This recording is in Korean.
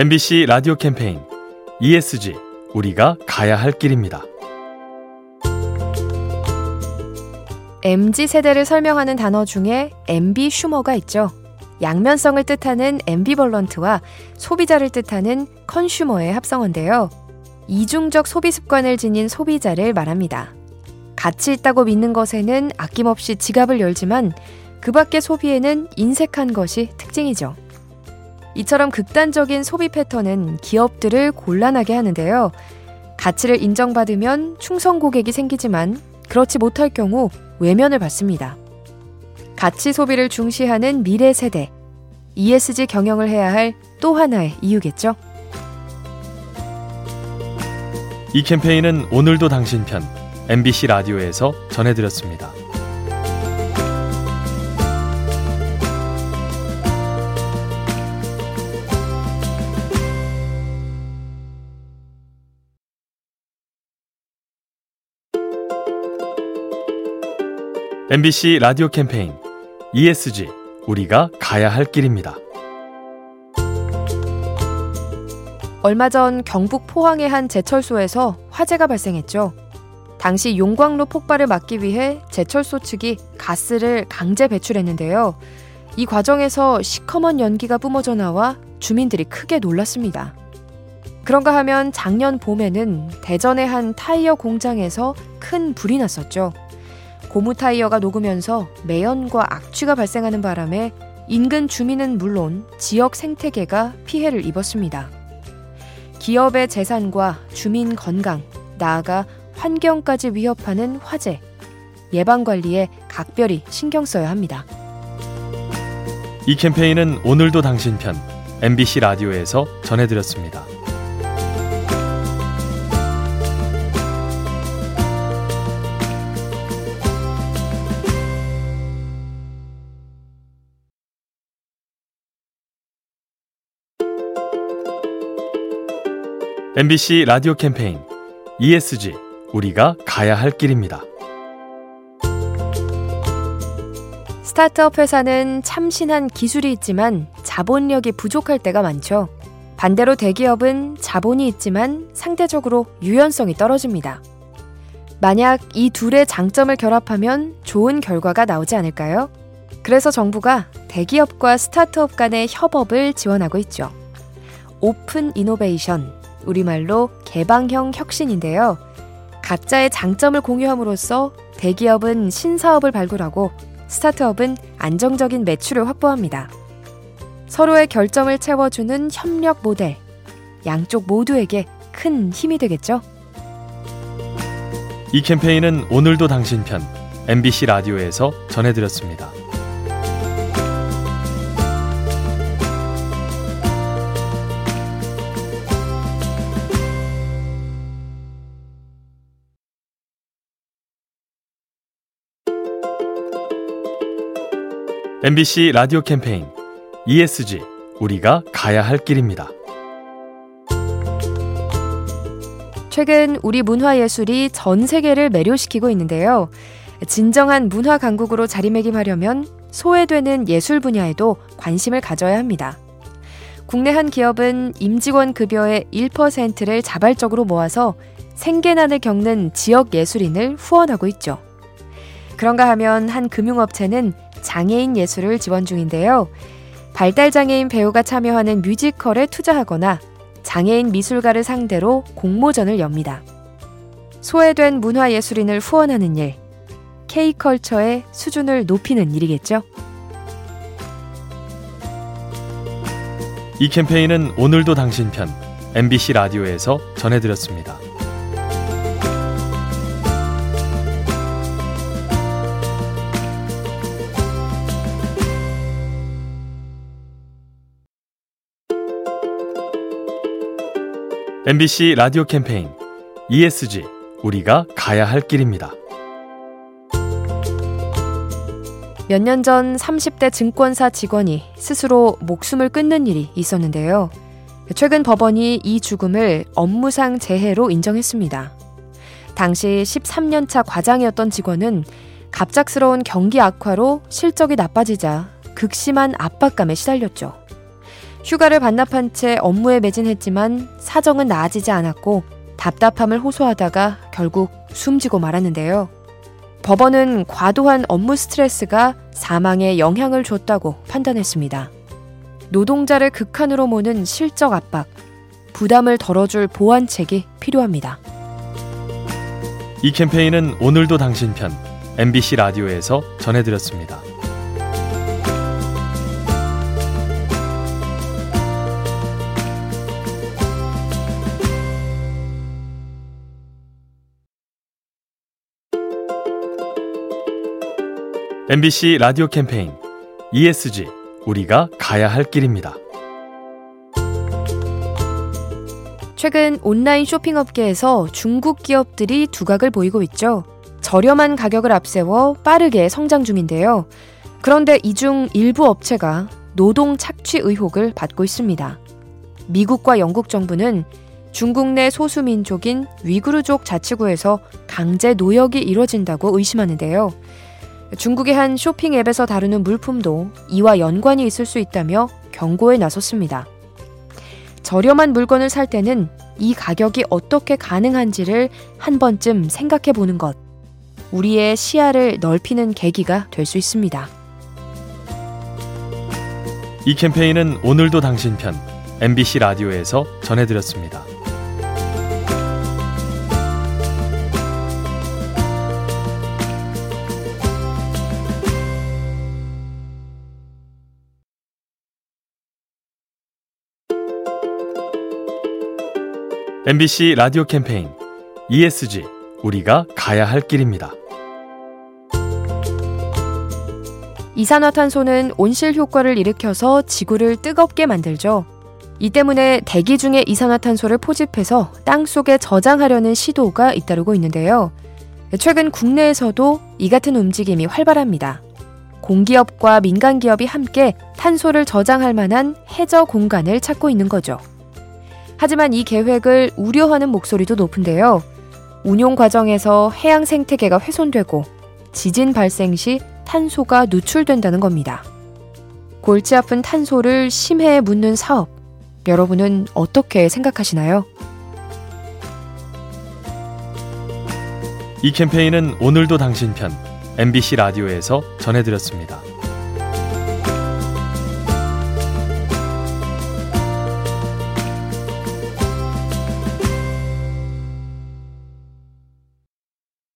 MBC 라디오 캠페인 ESG 우리가 가야 할 길입니다. MZ 세대를 설명하는 단어 중에 MB 슈머가 있죠. 양면성을 뜻하는 앰비벌런트와 소비자를 뜻하는 컨슈머의 합성어인데요. 이중적 소비 습관을 지닌 소비자를 말합니다. 가치 있다고 믿는 것에는 아낌없이 지갑을 열지만 그 밖의 소비에는 인색한 것이 특징이죠. 이처럼 극단적인 소비 패턴은 기업들을 곤란하게 하는데요. 가치를 인정받으면 충성 고객이 생기지만 그렇지 못할 경우 외면을 받습니다. 가치 소비를 중시하는 미래 세대. ESG 경영을 해야 할 또 하나의 이유겠죠. 이 캠페인은 오늘도 당신 편 MBC 라디오에서 전해드렸습니다. MBC 라디오 캠페인 ESG 우리가 가야 할 길입니다. 얼마 전 경북 포항의 한 제철소에서 화재가 발생했죠. 당시 용광로 폭발을 막기 위해 제철소 측이 가스를 강제 배출했는데요. 이 과정에서 시커먼 연기가 뿜어져 나와 주민들이 크게 놀랐습니다. 그런가 하면 작년 봄에는 대전의 한 타이어 공장에서 큰 불이 났었죠. 고무 타이어가 녹으면서 매연과 악취가 발생하는 바람에 인근 주민은 물론 지역 생태계가 피해를 입었습니다. 기업의 재산과 주민 건강, 나아가 환경까지 위협하는 화재, 예방 관리에 각별히 신경 써야 합니다. 이 캠페인은 오늘도 당신 편 MBC 라디오에서 전해드렸습니다. MBC 라디오 캠페인 ESG 우리가 가야 할 길입니다. 스타트업 회사는 참신한 기술이 있지만 자본력이 부족할 때가 많죠. 반대로 대기업은 자본이 있지만 상대적으로 유연성이 떨어집니다. 만약 이 둘의 장점을 결합하면 좋은 결과가 나오지 않을까요? 그래서 정부가 대기업과 스타트업 간의 협업을 지원하고 있죠. 오픈 이노베이션, 우리말로 개방형 혁신인데요. 각자의 장점을 공유함으로써 대기업은 신사업을 발굴하고 스타트업은 안정적인 매출을 확보합니다. 서로의 결점을 채워주는 협력 모델. 양쪽 모두에게 큰 힘이 되겠죠? 이 캠페인은 오늘도 당신 편 MBC 라디오에서 전해드렸습니다. MBC 라디오 캠페인 ESG 우리가 가야 할 길입니다. 최근 우리 문화예술이 전 세계를 매료시키고 있는데요. 진정한 문화 강국으로 자리매김하려면 소외되는 예술 분야에도 관심을 가져야 합니다. 국내 한 기업은 임직원 급여의 1%를 자발적으로 모아서 생계난을 겪는 지역 예술인을 후원하고 있죠. 그런가 하면 한 금융업체는 장애인 예술을 지원 중인데요. 발달장애인 배우가 참여하는 뮤지컬에 투자하거나 장애인 미술가를 상대로 공모전을 엽니다. 소외된 문화예술인을 후원하는 일, K컬처의 수준을 높이는 일이겠죠. 이 캠페인은 오늘도 당신 편 MBC 라디오에서 전해드렸습니다. MBC 라디오 캠페인 ESG 우리가 가야 할 길입니다. 몇 년 전 30대 증권사 직원이 스스로 목숨을 끊는 일이 있었는데요. 최근 법원이 이 죽음을 업무상 재해로 인정했습니다. 당시 13년차 과장이었던 직원은 갑작스러운 경기 악화로 실적이 나빠지자 극심한 압박감에 시달렸죠. 휴가를 반납한 채 업무에 매진했지만 사정은 나아지지 않았고 답답함을 호소하다가 결국 숨지고 말았는데요. 법원은 과도한 업무 스트레스가 사망에 영향을 줬다고 판단했습니다. 노동자를 극한으로 모는 실적 압박, 부담을 덜어줄 보완책이 필요합니다. 이 캠페인은 오늘도 당신 편 MBC 라디오에서 전해드렸습니다. MBC 라디오 캠페인 ESG 우리가 가야 할 길입니다. 최근 온라인 쇼핑 업계에서 중국 기업들이 두각을 보이고 있죠. 저렴한 가격을 앞세워 빠르게 성장 중인데요. 그런데 이 중 일부 업체가 노동 착취 의혹을 받고 있습니다. 미국과 영국 정부는 중국 내 소수민족인 위구르족 자치구에서 강제 노역이 이뤄진다고 의심하는데요. 중국의 한 쇼핑 앱에서 다루는 물품도 이와 연관이 있을 수 있다며 경고에 나섰습니다. 저렴한 물건을 살 때는 이 가격이 어떻게 가능한지를 한 번쯤 생각해 보는 것. 우리의 시야를 넓히는 계기가 될 수 있습니다. 이 캠페인은 오늘도 당신 편 MBC 라디오에서 전해드렸습니다. MBC 라디오 캠페인 ESG 우리가 가야 할 길입니다. 이산화탄소는 온실 효과를 일으켜서 지구를 뜨겁게 만들죠. 이 때문에 대기 중에 이산화탄소를 포집해서 땅 속에 저장하려는 시도가 잇따르고 있는데요. 최근 국내에서도 이 같은 움직임이 활발합니다. 공기업과 민간 기업이 함께 탄소를 저장할 만한 해저 공간을 찾고 있는 거죠. 하지만 이 계획을 우려하는 목소리도 높은데요. 운용 과정에서 해양 생태계가 훼손되고 지진 발생 시 탄소가 누출된다는 겁니다. 골치 아픈 탄소를 심해에 묻는 사업. 여러분은 어떻게 생각하시나요? 이 캠페인은 오늘도 당신 편 MBC 라디오에서 전해드렸습니다.